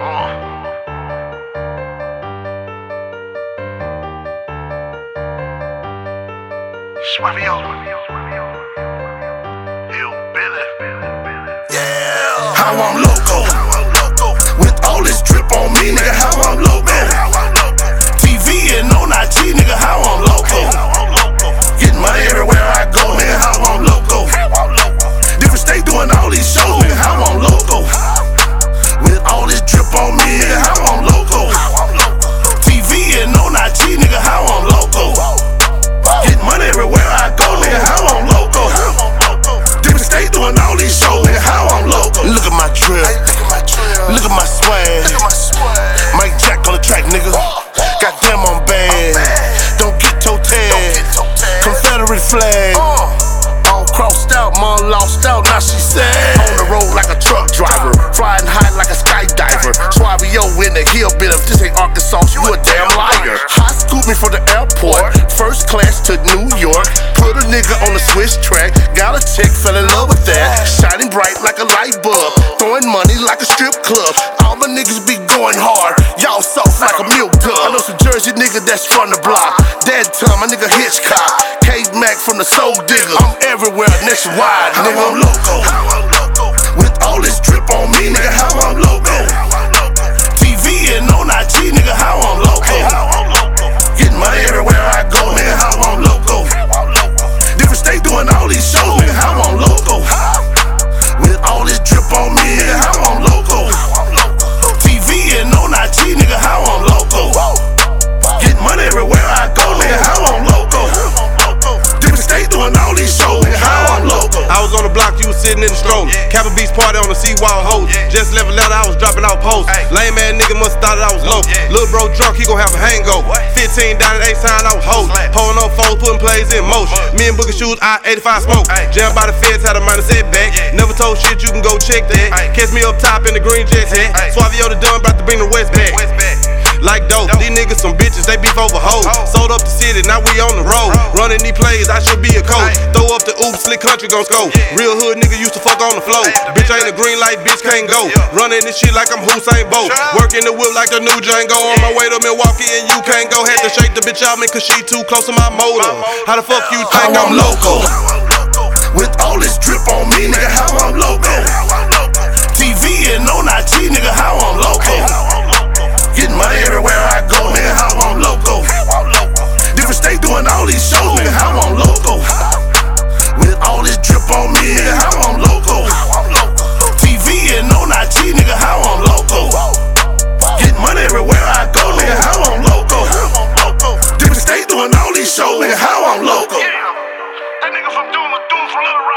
Oh. Suavio. Hillbilly. Yeah. How I'm loco. With all this drip on me, nigga, how I'm loco. Flag. Uh. All crossed out, mom lost out, now she sad. On the road like a truck driver, flying high like a skydiver. Suavio in the hill bit this ain't Arkansas, you a damn liar. High scoop me from the airport, first class to New York. Put a nigga on the Swiss track, got a chick, fell in love with that. Shining bright like a light bulb, throwing money like a strip club. All the niggas be going hard, y'all soft like a milk dub. I know some Jersey nigga that's from the block. Dead time, my nigga Hitchcock. Mac from the Soul Digger. I'm everywhere nationwide, nigga. I'm loco. All these shows, how I'm loco. I was on the block, you was sitting in the stroll. Kappa Beach party on the seawall host. Just left a letter, I was dropping out posts. Lame man nigga must thought that I was low. Little bro drunk, he gon' have a hangover. 15 down at 8 sign, I was host. Pulling on foes, putting plays in motion. Me and Booker shoes, I 85 smoke. Jam by the feds, had a minor setback. Never told shit, you can go check that. Catch me up top in the green jet hat. Suavio Da Don, about to bring the West back. Like dope, these niggas some bitches, they beef over hoes. Sold up the city, now we on the road. Running these plays, I should be a coach. Throw up the oops, slick country gon' score. Real hood nigga used to fuck on the floor. Bitch ain't a green light, bitch can't go. Running this shit like I'm Hussein Bolt. Working the whip like the new Django. On my way to Milwaukee and you can't go. Had to shake the bitch out, man, cause she too close to my motor. How the fuck you think I'm loco. With all this drip on me, nigga, how I'm loco. from the